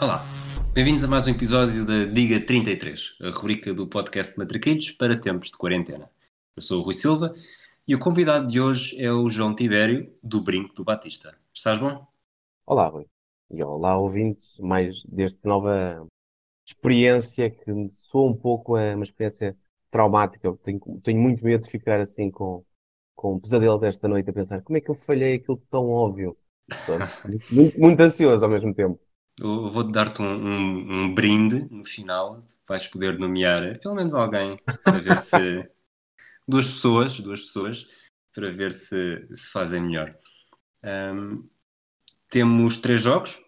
Olá, bem-vindos a mais um episódio da Diga 33, a rubrica do podcast Matraquilhos para tempos de quarentena. Eu sou o Rui Silva e o convidado de hoje é o João Tibério, do Brinco do Batista. Estás bom? Olá, Rui. E olá, ouvintes, mais desta nova experiência que soa um pouco é uma experiência traumática. Eu tenho, tenho muito medo de ficar assim com, com pesadelo desta noite a pensar como é que eu falhei aquilo tão óbvio. muito, muito ansioso ao mesmo tempo. Eu vou dar-te um, um, um, brinde no final. Vais poder nomear pelo menos alguém para ver se. duas pessoas, duas pessoas, para ver se, se fazem melhor. Um, temos três jogos.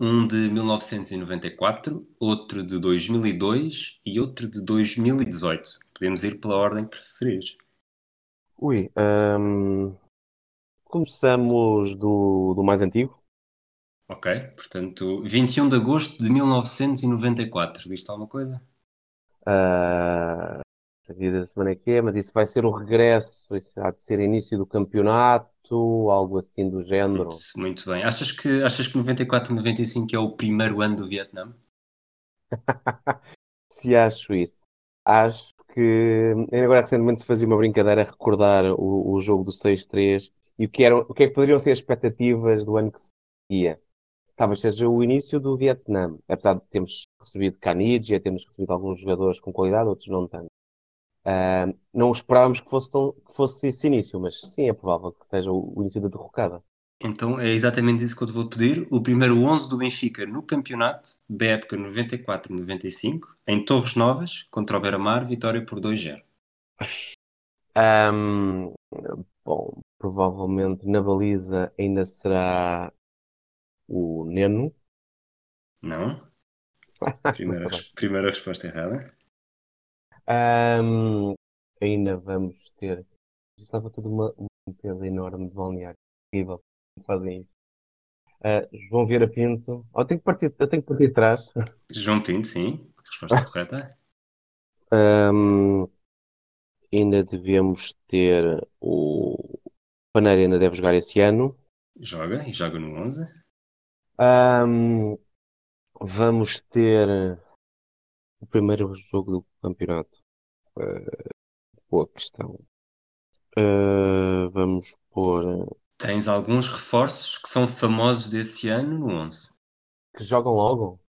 Um de 1994, outro de 2002 e outro de 2018. Podemos ir pela ordem que preferires. Ui, começamos do, do mais antigo. Ok, portanto, 21 de agosto de 1994. Viste alguma coisa? Uh, sabia da semana que é, mas isso vai ser o regresso, isso há de ser início do campeonato, algo assim do género. Muito, muito bem. Achas que, achas que 94 95 é o primeiro ano do Vietnã? Se acho isso. Acho que agora recentemente se fazia uma brincadeira a recordar o, o jogo do 6-3 e o que, era, o que é que poderiam ser as expectativas do ano que seguia talvez seja o início do Vietnã. Apesar de termos recebido Canidja, temos recebido alguns jogadores com qualidade, outros não tanto. Uh, não esperávamos que fosse, tão, que fosse esse início, mas sim, é provável que seja o, o início da derrocada. Então é exatamente isso que eu te vou pedir. O primeiro 11 do Benfica no campeonato da época 94-95, em Torres Novas, contra o Beira-Mar, vitória por 2-0. Um, bom, provavelmente na baliza ainda será o Neno. Não. Primeira, primeira resposta errada. Um, ainda vamos ter. Estava tudo uma, limpeza enorme de balneário. Incrível. Fazem isso. Uh, João Vieira Pinto. Oh, eu, tenho que partir, eu tenho que partir de trás. João Pinto, sim. Resposta correta. Um, ainda devemos ter o Paneira ainda deve jogar esse ano. Joga e joga no 11. Um, vamos ter o primeiro jogo do campeonato. Uh, boa questão. Uh, vamos pôr. Tens alguns reforços que são famosos desse ano no 11. Que jogam logo?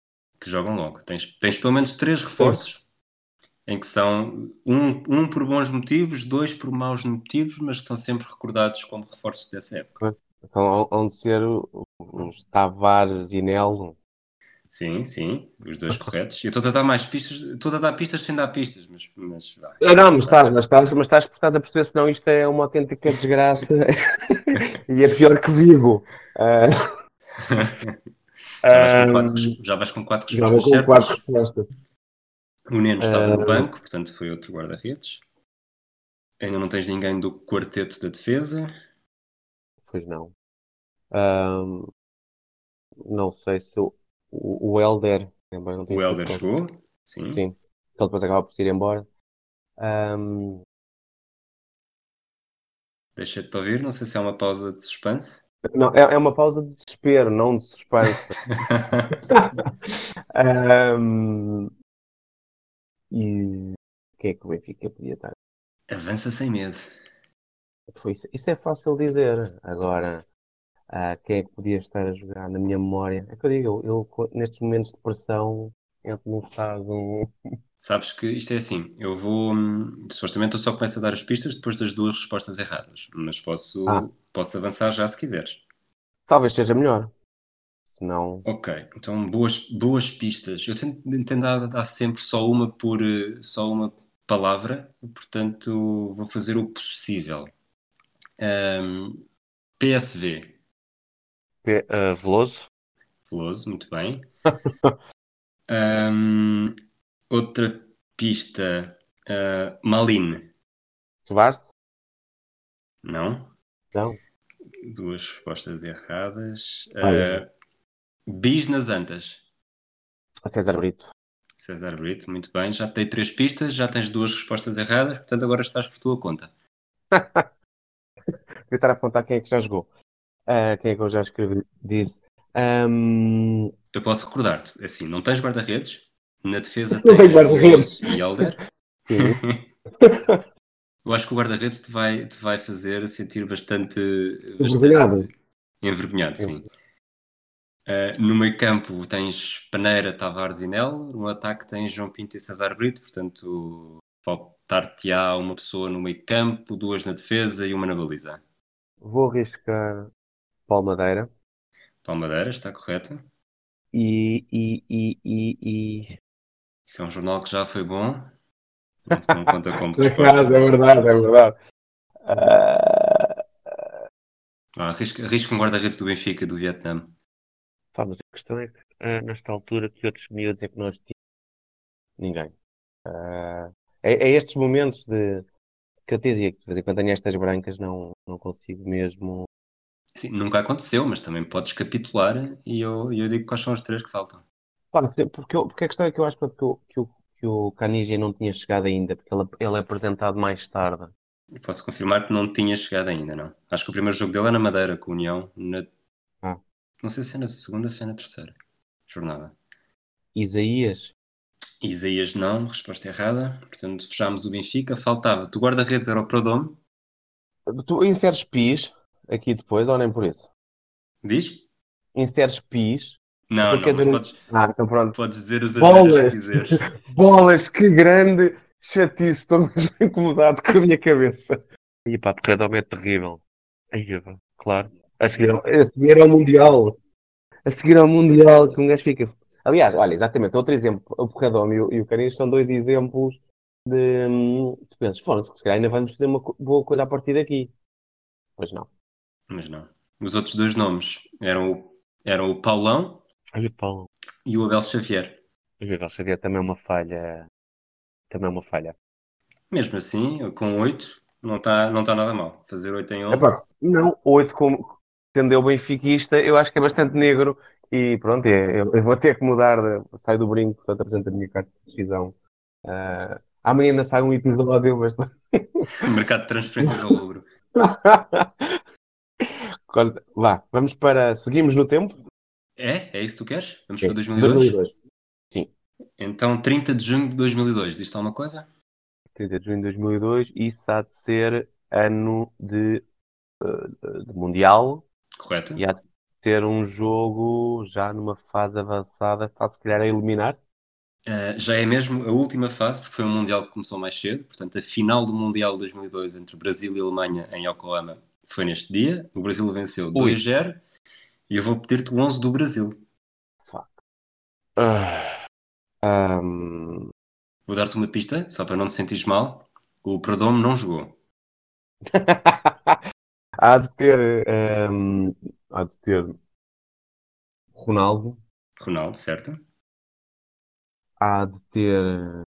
Que jogam logo. Tens, tens pelo menos três reforços Sim. em que são um, um por bons motivos, dois por maus motivos, mas são sempre recordados como reforços dessa época. Então, onde ser os Tavares e Nelo. Sim, sim, os dois corretos. Eu estou a dar mais pistas, estou a dar pistas sem dar pistas, mas, mas vai. Não, não, mas estás, mas estás, mas estás, estás a perceber se não isto é uma autêntica desgraça e é pior que Vigo. Uh... Já, vais com quatro, já vais com quatro respostas. Já com quatro respostas. O Neno estava uh... no banco, portanto foi outro guarda-redes. Ainda não tens ninguém do quarteto da defesa. Pois não. Um, não sei se o, o, o Helder. Não o Helder chegou? Sim. Sim. Ele depois acaba por se ir embora. Um... Deixa-te ouvir, não sei se é uma pausa de suspense. Não, é, é uma pausa de desespero, não de suspense. um... E o que é que o Benfica podia estar? Avança sem medo. Isso é fácil dizer. Agora, uh, quem é que podia estar a jogar na minha memória? É que eu digo, eu, eu nestes momentos de pressão entro num estado. Sabes que isto é assim, eu vou. Hum, supostamente eu só começo a dar as pistas depois das duas respostas erradas, mas posso, ah. posso avançar já se quiseres. Talvez seja melhor. Senão... Ok, então boas, boas pistas. Eu tento, tento dar, dar sempre só uma por só uma palavra, portanto vou fazer o possível. Um, PSV. Uh, Veloso. Veloso, muito bem. um, outra pista. Uh, Malin. Schwarz? Não. Não. Duas respostas erradas. Uh, bis nas Antas. César Brito. César Brito, muito bem. Já tem três pistas, já tens duas respostas erradas, portanto agora estás por tua conta. Tentar apontar quem é que já jogou. Uh, quem é que eu já escrevi? Disse. Ahm, Eu posso recordar-te, assim, não tens guarda-redes, na defesa Não tens guarda-redes. E sim. Eu acho que o guarda-redes te vai, te vai fazer sentir bastante, Envergonhado. bastante envergonhado, sim. Uh, no meio campo tens Paneira, Tavares e Nel, no ataque tens João Pinto e César Brito, portanto faltar-te-á uma pessoa no meio campo, duas na defesa e uma na baliza. Vou arriscar Palmadeira Palmadeira, está correta. e, e, e, e, e... Isso é um jornal que já foi bom. Não, conta como resposta. é verdade, é verdade. Ah, Ah, arrisca, arrisca um guarda-redes do Benfica, do Vietnã. pá, mas a questão é que ah, nesta altura que outros miúdos é que nós tínhamos? Ninguém. Ah, é, é estes momentos de que eu te dizia que de vez em quando tenho estas brancas não, não consigo mesmo. Sim, nunca aconteceu, mas também podes capitular e eu, eu digo quais são os três que faltam. Porque, eu- porque a questão é que eu acho que, o- que, o, que o Caniggia não tinha chegado ainda, porque ele, ele é apresentado mais tarde. Posso confirmar que não tinha chegado ainda, não. Acho que o primeiro jogo dele é na Madeira, com a União. Na... Ah. Não sei se é na segunda ou se é na terceira jornada. Isaías, Isaías não, resposta errada. Portanto, fechámos o Benfica. Faltava. Tu guarda-redes era o Prodome. tu inseres PIS aqui depois ou nem por isso? Diz? Inseres PIS. Não, Então não, dizer- podes, Ah, então pronto. podes dizer as Bolas! que quiseres. Bolas, que grande chatice, estou mesmo incomodado com a minha cabeça. E pá, Porradome é terrível. Ai, pá, claro. A seguir, ao- a seguir ao Mundial. A seguir ao Mundial, que um gajo fica. Aliás, olha, exatamente, outro exemplo. O Porradome e o, o Canis são dois exemplos de. hum, Tu pensas, foda-se, se calhar ainda vamos fazer uma co- boa coisa a partir daqui. Pois não. Mas não. Os outros dois nomes eram o, eram o Paulão Paulo. e o Abel Xavier. O Abel Xavier também é uma falha. Também é uma falha. Mesmo assim, com 8, não está não tá nada mal. Fazer 8 em 11. Epá, não, oito como sendo eu benfiquista, eu acho que é bastante negro e pronto, é, eu, eu vou ter que mudar, de, saio do brinco, portanto apresento a minha carta de decisão. Ah, amanhã ainda sai um episódio, mas... Mercado de transferências ao rubro. Vá, vamos para... Seguimos no tempo? É? É isso que tu queres? Vamos Sim, para 2002? Sim, Então, 30 de junho de 2002. Diz-te alguma coisa? 30 de junho de 2002, isso há de ser ano de, eh, de Mundial Correto? e há de ser um jogo já numa fase avançada, está se calhar a eliminar. Uh, já é mesmo a última fase, porque foi um Mundial que começou mais cedo. Portanto, a final do Mundial de 2002 entre Brasil e Alemanha em Yokohama foi neste dia. O Brasil venceu Ui. 2-0. E eu vou pedir-te o 11 do Brasil. Ah, ahm, Vou dar-te uma pista, só para não te sentires mal. O Perdomo não jogou. há de ter ahm, há de ter Ronaldo, Ronaldo, certo? há de ter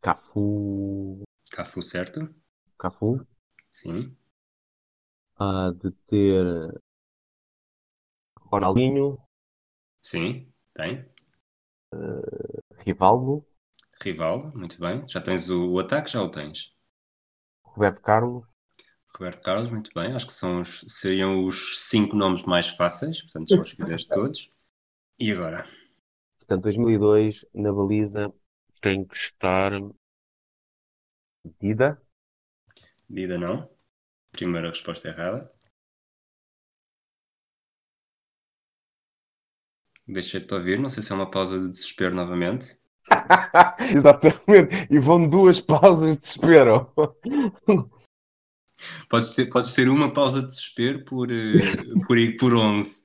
Cafu, Cafu, certo? Cafu, Sim. Há de ter Ronaldinho, Sim, tem. Rivaldo, Rivaldo, muito bem. Já tens o, o ataque, já o tens. Roberto Carlos, Roberto Carlos, muito bem. Acho que são os, seriam os cinco nomes mais fáceis, portanto, só os fizeste todos. E agora? portanto 2002 na baliza tem que estar Dida, Dida não. Primeira resposta errada. Deixei-te ouvir, não sei se é uma pausa de desespero novamente. exatamente, e vão duas pausas de desespero. Podes ter, podes ter uma pausa de desespero por, eh, por, por 11.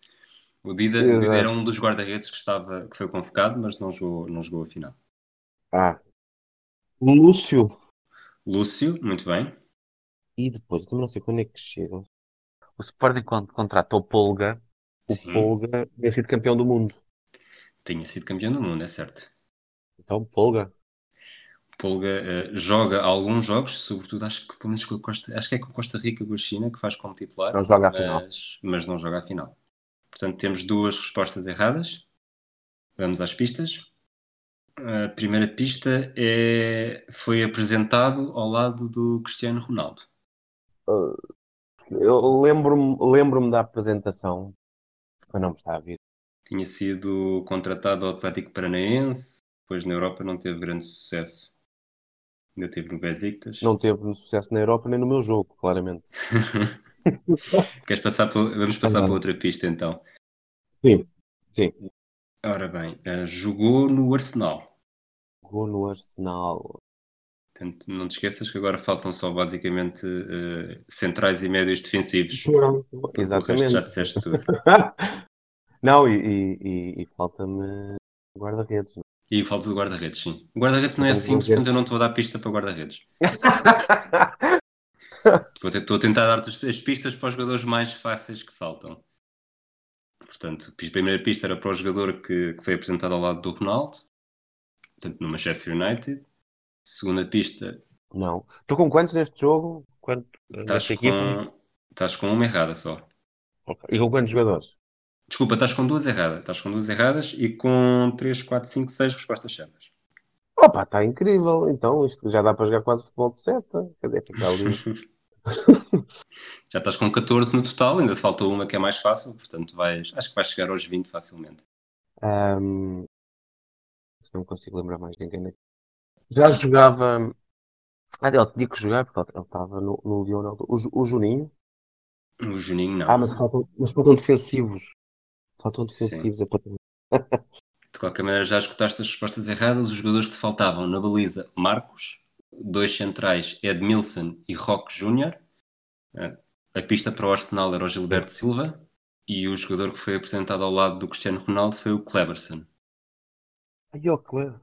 O Dida, o Dida era um dos guarda-redes que, estava, que foi convocado, mas não jogou, não jogou a final. Ah, Lúcio. Lúcio, muito bem. E depois, não sei quando é que chega. O Sporting quando contrata o Polga, o Sim. Polga tinha sido campeão do mundo. Tinha sido campeão do mundo, é certo. Então, Polga. Polga eh, joga alguns jogos, sobretudo acho que pelo menos com a Costa, acho que é com Costa Rica com a China que faz como titular, Não joga a final. mas, mas não joga a final. Portanto, temos duas respostas erradas. Vamos às pistas. A primeira pista é foi apresentado ao lado do Cristiano Ronaldo. Eu lembro-me lembro da apresentação. Eu não me está a vir. Tinha sido contratado ao Atlético Paranaense, depois na Europa não teve grande sucesso. Ainda teve no Besiktas. Não teve sucesso na Europa nem no meu jogo, claramente. Queres passar por... Vamos passar para outra pista então. Sim, sim. Ora bem, uh, jogou no Arsenal. Jogou no Arsenal. Portanto, não te esqueças que agora faltam só basicamente uh, centrais e médios defensivos. Exatamente. O resto já disseste tudo. não, e, e, e falta-me guarda-redes. E falta do guarda-redes, sim. O guarda-redes não é simples, portanto eu não te vou dar pista para guarda-redes. Estou a tentar dar-te as pistas para os jogadores mais fáceis que faltam. Portanto, a primeira pista era para o jogador que, que foi apresentado ao lado do Ronaldo, portanto, no Manchester United. Segunda pista. Não. Estou com quantos neste jogo? Quanto, estás, com, estás com uma errada só. Okay. E com quantos jogadores? Desculpa, estás com duas erradas. Estás com duas erradas e com 3, 4, 5, 6 respostas certas. Opa, está incrível. Então, isto já dá para jogar quase futebol de seta. Cadê ficar ali? já estás com 14 no total, ainda te falta uma que é mais fácil, portanto vais, acho que vais chegar aos 20 facilmente. Um, não consigo lembrar mais ninguém daqui. Já jogava. Ah, ele tinha que jogar porque ele estava no, no Leonel. O, o Juninho. O Juninho não. Ah, mas faltam, mas faltam defensivos. Faltam defensivos. É para... De qualquer maneira, já escutaste as respostas erradas. Os jogadores que te faltavam na baliza, Marcos, dois centrais, Edmilson e Roque Júnior. Eh, a pista para o Arsenal era o Gilberto Silva e o jogador que foi apresentado ao lado do Cristiano Ronaldo foi o Cleberson. Ai, o Cleber.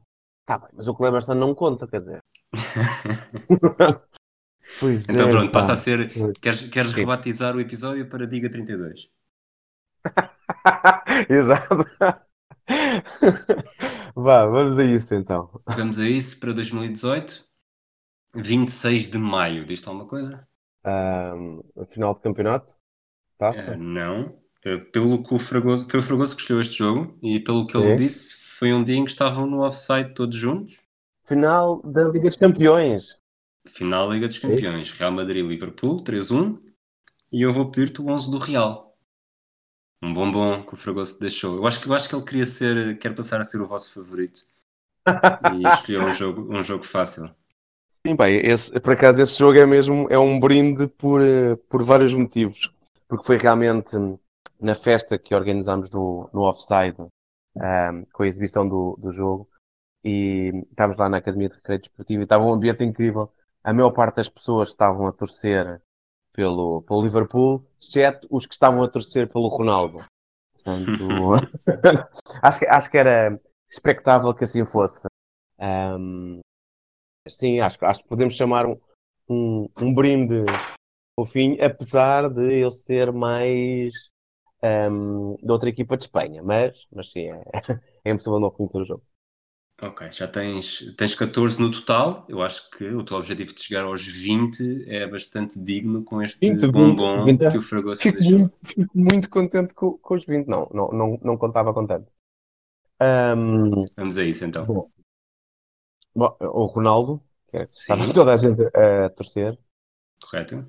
Tá bem, mas o Cleberson não conta, quer dizer. pois então é, pronto, pá. passa a ser. Queres, queres rebatizar o episódio para Diga 32? Exato. Vá, vamos a isso então. Vamos a isso para 2018. 26 de maio, diz-te alguma coisa? Um, final de campeonato? Uh, não. Uh, pelo que o Fragoso, foi o Fragoso que escolheu este jogo e pelo que ele disse, foi um dia em que estavam no offside todos juntos. Final da Liga dos Campeões. Final da Liga dos Campeões. Real Madrid-Liverpool, 3-1. E eu vou pedir-te o 11 do Real. Um bombom que o Fragoso deixou. Eu acho, que, eu acho que ele queria ser, quer passar a ser o vosso favorito. e escolheu um jogo, um jogo fácil. Sim, bem, esse, por acaso esse jogo é mesmo é um brinde por, eh, por vários motivos. Porque foi realmente na festa que organizámos no, no Offside, um, com a exibição do, do jogo, e estávamos lá na Academia de Recreio Desportivo e estava um ambiente incrível. A maior parte das pessoas estavam a torcer pelo, pelo Liverpool, exceto os que estavam a torcer pelo Ronaldo. Portanto, acho, que, acho que era expectável que assim fosse. Um, Sim, acho, acho que podemos chamar um, um, um brinde fofinho, apesar de eu ser mais um, de outra equipa de Espanha, mas, mas sim, é, é impossível não conhecer o jogo. Ok, já tens, tens 14 no total. Eu acho que o teu objetivo de chegar aos 20 é bastante digno com este 20, bombom 20, 20, que o Fragoso fico deixou. Muito, fico muito contente com, com, os 20. Não, não, não, não contava com tanto. Um, Vamos a isso então. Bom, Bom, o Ronaldo, que é, estava toda a gente a torcer. Correto.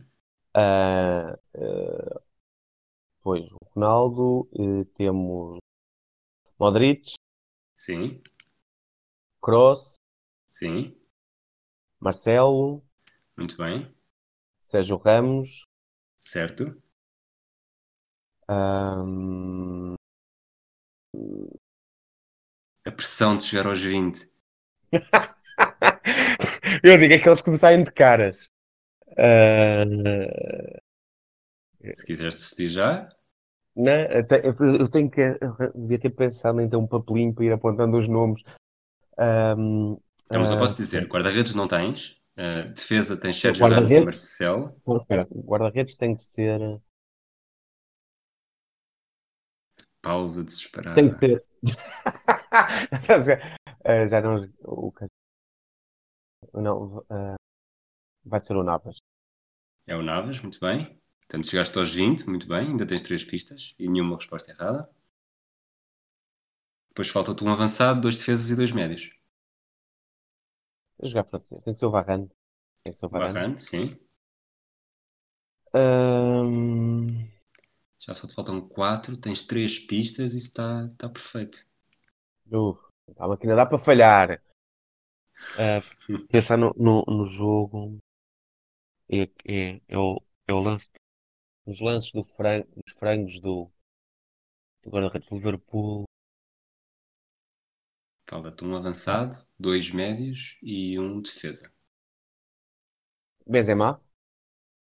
Uh, uh, pois, o Ronaldo, uh, temos Modric. Sim. Kroos. Sim. Marcelo. Muito bem. Sérgio Ramos. Certo. Um... A pressão de chegar aos 20. eu digo aqueles que me saem de caras. Uh... Se quiseres decidir já. Não, eu tenho que. Eu devia ter pensado em ter um papelinho para ir apontando os nomes. Um, então, mas eu posso dizer: guarda-redes não tens, uh, defesa tens Sérgio Ramos e Marcelo. guarda-redes tem que ser. Pausa desesperada. Tem que ser. uh, já não. O, não, uh, vai ser o Navas. É o Navas, muito bem. Portanto, chegaste aos 20, muito bem. Ainda tens três pistas e nenhuma resposta errada. Depois falta-te um avançado, dois defesas e dois médios. Vou jogar francês. Tem que ser o Varane. Tem que ser o Varane. Varane, sim. Já só te faltam quatro, tens três pistas e está tá perfeito. Uh, a máquina dá para falhar. Uh, pensar no, no, no jogo é, é, é, o, é o lance os lances do frango, dos frangos do, do guarda-redes do Liverpool. Falta-te um avançado, dois médios e um defesa. Benzema.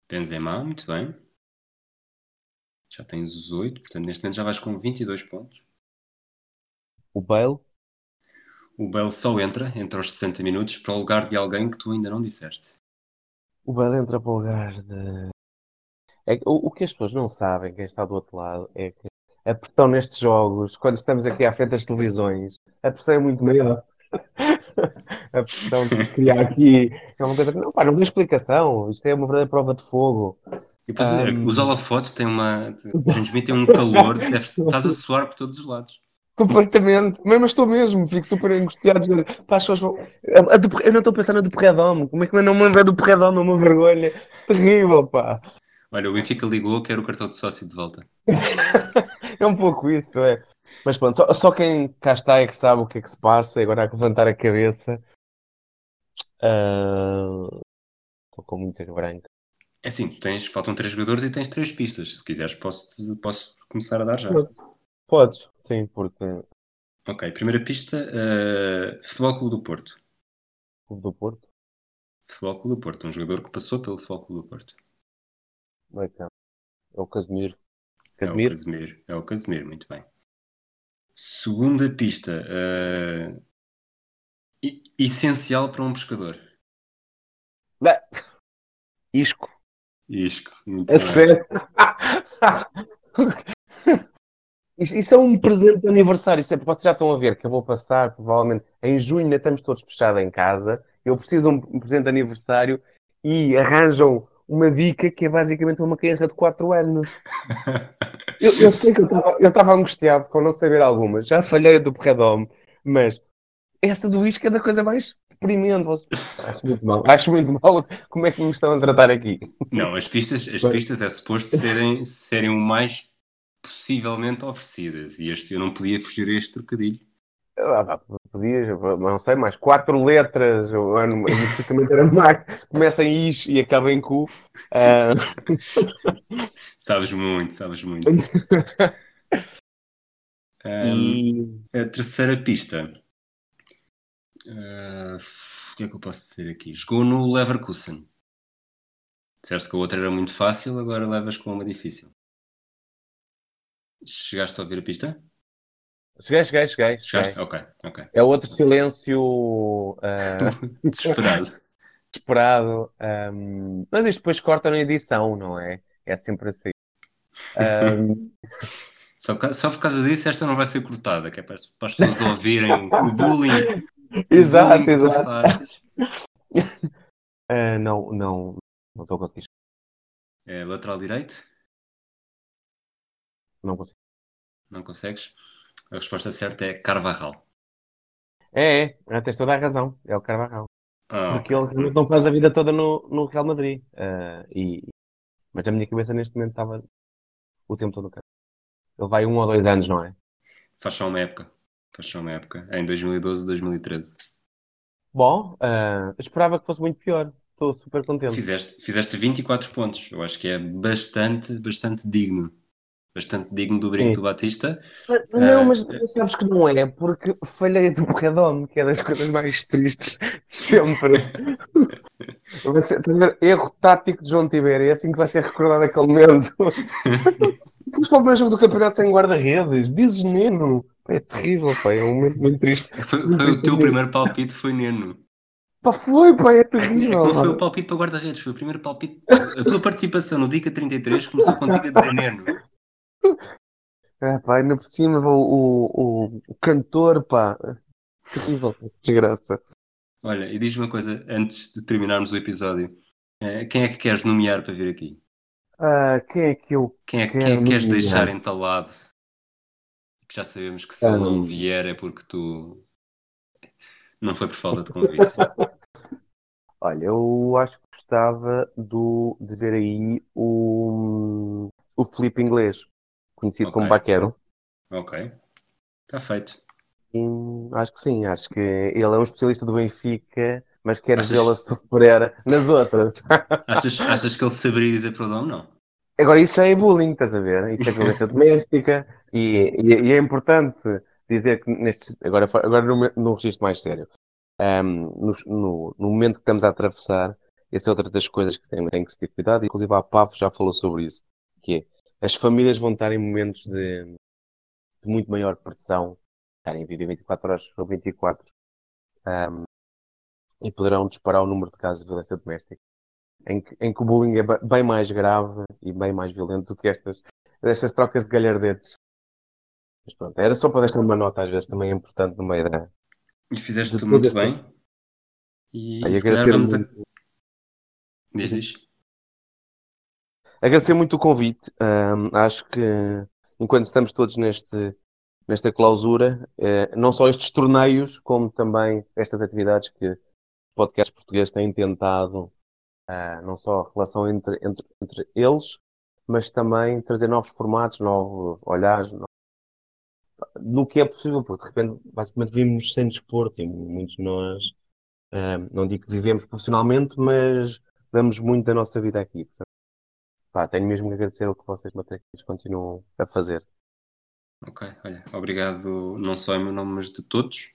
Benzema, muito bem. Já tens os 8, portanto neste momento já vais com 22 pontos. O Bale. O Bale só entra, entre os 60 minutos, para o lugar de alguém que tu ainda não disseste. O Bale entra para o lugar de. É, o, o, que as pessoas não sabem, quem está do outro lado, é que a pressão nestes jogos, quando estamos aqui à frente das televisões, a pressão é muito maior. a pressão de criar aqui é uma coisa que não, pá, não tem explicação. Isto é uma verdadeira prova de fogo. E depois, um... os holofotes têm uma. transmitem um calor, deves, estás a suar por todos os lados. Completamente, mesmo estou mesmo, fico super angustiado. Pá, as vão... eu não estou a pensar na do Porredome, como é que eu não me lembro do Porredome? É uma vergonha terrível, pá. Olha, o Benfica ligou, quero o cartão de sócio de volta. é um pouco isso, é. Mas pronto, só, só, quem cá está é que sabe o que é que se passa. Agora há que levantar a cabeça. Uh... Estou com muita branca. É assim, tu tens, faltam três jogadores e tens três pistas. Se quiseres, posso, posso começar a dar já. Podes, sim, porque. Ok, primeira pista: uh... Futebol Clube do Porto. Clube do Porto? Futebol Clube do Porto, um jogador que passou pelo Futebol Clube do Porto. Não é, é o Casemiro. Casemiro? É o Casemiro, é o Casemiro, muito bem. Segunda pista. Uh... Essencial para um pescador. Isco. Isco, muito é bem. sério? Isso, isso, é um presente de aniversário. Isso é, vocês já estão a ver que eu vou passar, provavelmente, em junho, ainda estamos todos fechados em casa. Eu preciso de um presente de aniversário e arranjam uma dica que é basicamente uma criança de 4 anos. eu, eu, sei que eu estava angustiado com não saber algumas. Já falhei do Predome, mas essa do Isca é da coisa mais deprimente. Acho muito mal. Acho muito mal como é que me estão a tratar aqui. Não, as pistas, as pistas é suposto serem, serem o mais possivelmente oferecidas. E este eu não podia fugir a este trocadilho. Ah, podias, não sei, mais quatro letras, justamente era mais, começa em is e acaba em cu. Uh... sabes muito, sabes muito. Um. A terceira pista. Uh, o que é que eu posso dizer aqui? Jogou no Leverkusen. Disseste que a outra era muito fácil, agora levas com uma difícil. Chegaste a ouvir a pista? Cheguei, cheguei, cheguei. Chegaste? Ok, ok. É outro silêncio uh... desesperado. desesperado. Um... Mas isto depois corta na edição, não é? É sempre assim. Um... só, só por causa disso, esta não vai ser cortada, que é para, para as pessoas ouvirem o bullying. Exato, o bullying exato. Uh, não, não, não estou a conseguir. É lateral direito? Não consigo. Não consegues? A resposta certa é Carvajal. É, é, tens toda a razão. É o Carvajal. Ah, Porque okay. ele não faz a vida toda no, no Real Madrid. Uh, e, mas a minha cabeça neste momento estava o tempo todo no campo. Ele vai um ou dois anos, não é? Faz só uma época. Faz só uma época. É em 2012, 2013. Bom, uh, esperava que fosse muito pior. Estou super contente. Fizeste, fizeste 24 pontos. Eu acho que é bastante, bastante digno bastante digno do brinco Sim. do Batista. Não, uh, mas sabes que não é, porque falhei do Borredome, que é das coisas mais tristes de sempre. vai ser, erro tático de João Tibério, é assim que vai ser recordado aquele momento. Depois para o meu jogo do campeonato sem guarda-redes, dizes Neno. É terrível, pá, é um momento muito triste. Foi, foi o teu primeiro palpite, foi Neno. Pá, foi, pá, é terrível. Não foi o palpite para guarda-redes, foi o primeiro palpite. A tua participação no Dica 33 começou contigo a dizer Neno. É, pá, ainda por cima o, o, o, cantor, pá. Terrível, desgraça. Olha, e diz-me uma coisa, antes de terminarmos o episódio. Eh, quem é que queres nomear para vir aqui? Uh, quem é que eu Quem é, quem é que queres deixar entalado? Que já sabemos que se ele não vier é porque tu... Não foi por falta de convite. Olha, eu acho que gostava do, de ver aí o, o Felipe Inglês. Conhecido Ok. como Baquero. Ok. Está feito. E acho que sim, acho que ele é um especialista do Benfica, mas quer Achas- vê-la sofrer nas outras. Achas, achas que ele saberia dizer perdão? Não. Agora, isso já é bullying, estás a ver? Isso é violência doméstica e, e- e é importante dizer que nestes, agora, agora num, num registro mais sério, ahm, no, no- no momento que estamos a atravessar, essa é outra das coisas que tem, tem que se ter cuidado, inclusive a PAF já falou sobre isso, que é, as famílias vão estar em momentos de, de muito maior pressão, estarem a viver 24 horas sobre 24, ahm, e poderão disparar o número de casos de violência doméstica em que, em que o bullying é bem mais grave e bem mais violento do que estas, estas trocas de galhardetes. Mas pronto, era só para deixar uma nota, às vezes também é importante no meio da. E fizeste De tu muito bem. E Ah, e agradecer, vamos a... Diz, diz. Agradecer muito o convite. Ahm, acho que enquanto estamos todos neste, nesta clausura, eh, não só estes torneios, como também estas atividades que os podcasts portugueses têm tentado, ah, não só a relação entre, entre, entre eles, mas também trazer novos formatos, novos olhares, no- no que é possível, porque de repente, basicamente, vivemos sem desporto e muitos de nós, ah, não digo que vivemos profissionalmente, mas damos muito da nossa vida aqui. Portanto, pá, tenho mesmo que agradecer o que vocês, matraquilhos, continuam a fazer. Ok, olha, obrigado não só em meu nome, mas de todos.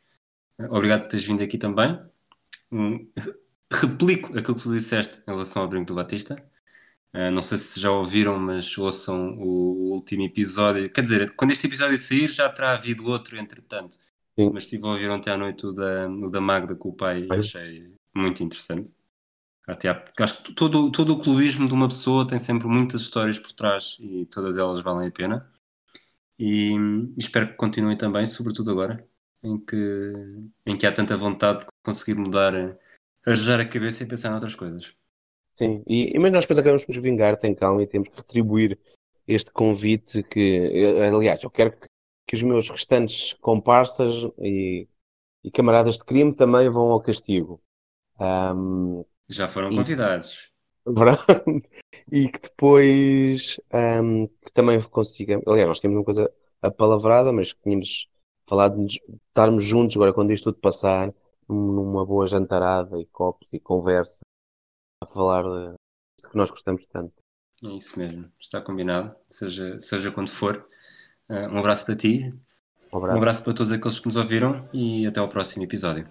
Obrigado por teres vindo aqui também. Hum, replico aquilo que tu disseste em relação ao Brinco do Batista. Uh, não sei se já ouviram, mas ouçam o, o último episódio. Quer dizer, quando este episódio sair, já terá havido outro, entretanto. Sim. Mas estive a ouvir ontem à noite o da, o da Magda com o pai e achei muito interessante. Até há- acho que todo, todo o clubismo de uma pessoa tem sempre muitas histórias por trás e todas elas valem a pena. E, e espero que continuem também, sobretudo agora, em que, em que há tanta vontade de conseguir mudar, arranjar a cabeça e pensar noutras coisas. Sim, e, mas nós depois acabamos por nos vingar, tem calma, e temos que retribuir este convite que, eh, aliás, eu quero que, que os meus restantes comparsas e, e camaradas de crime também vão ao castigo. Ahm, Já foram E- convidados. verdade? E que depois ahm, que também consigamos. Aliás, nós temos uma coisa apalavrada, mas que tínhamos falado de estarmos juntos agora quando isto tudo passar, num- numa boa jantarada e copos e conversa, a falar de, que nós gostamos tanto. É isso mesmo, está combinado, seja, seja quando for. Uh, um abraço para ti, Um um abraço. abraço para todos aqueles que nos ouviram e até ao próximo episódio.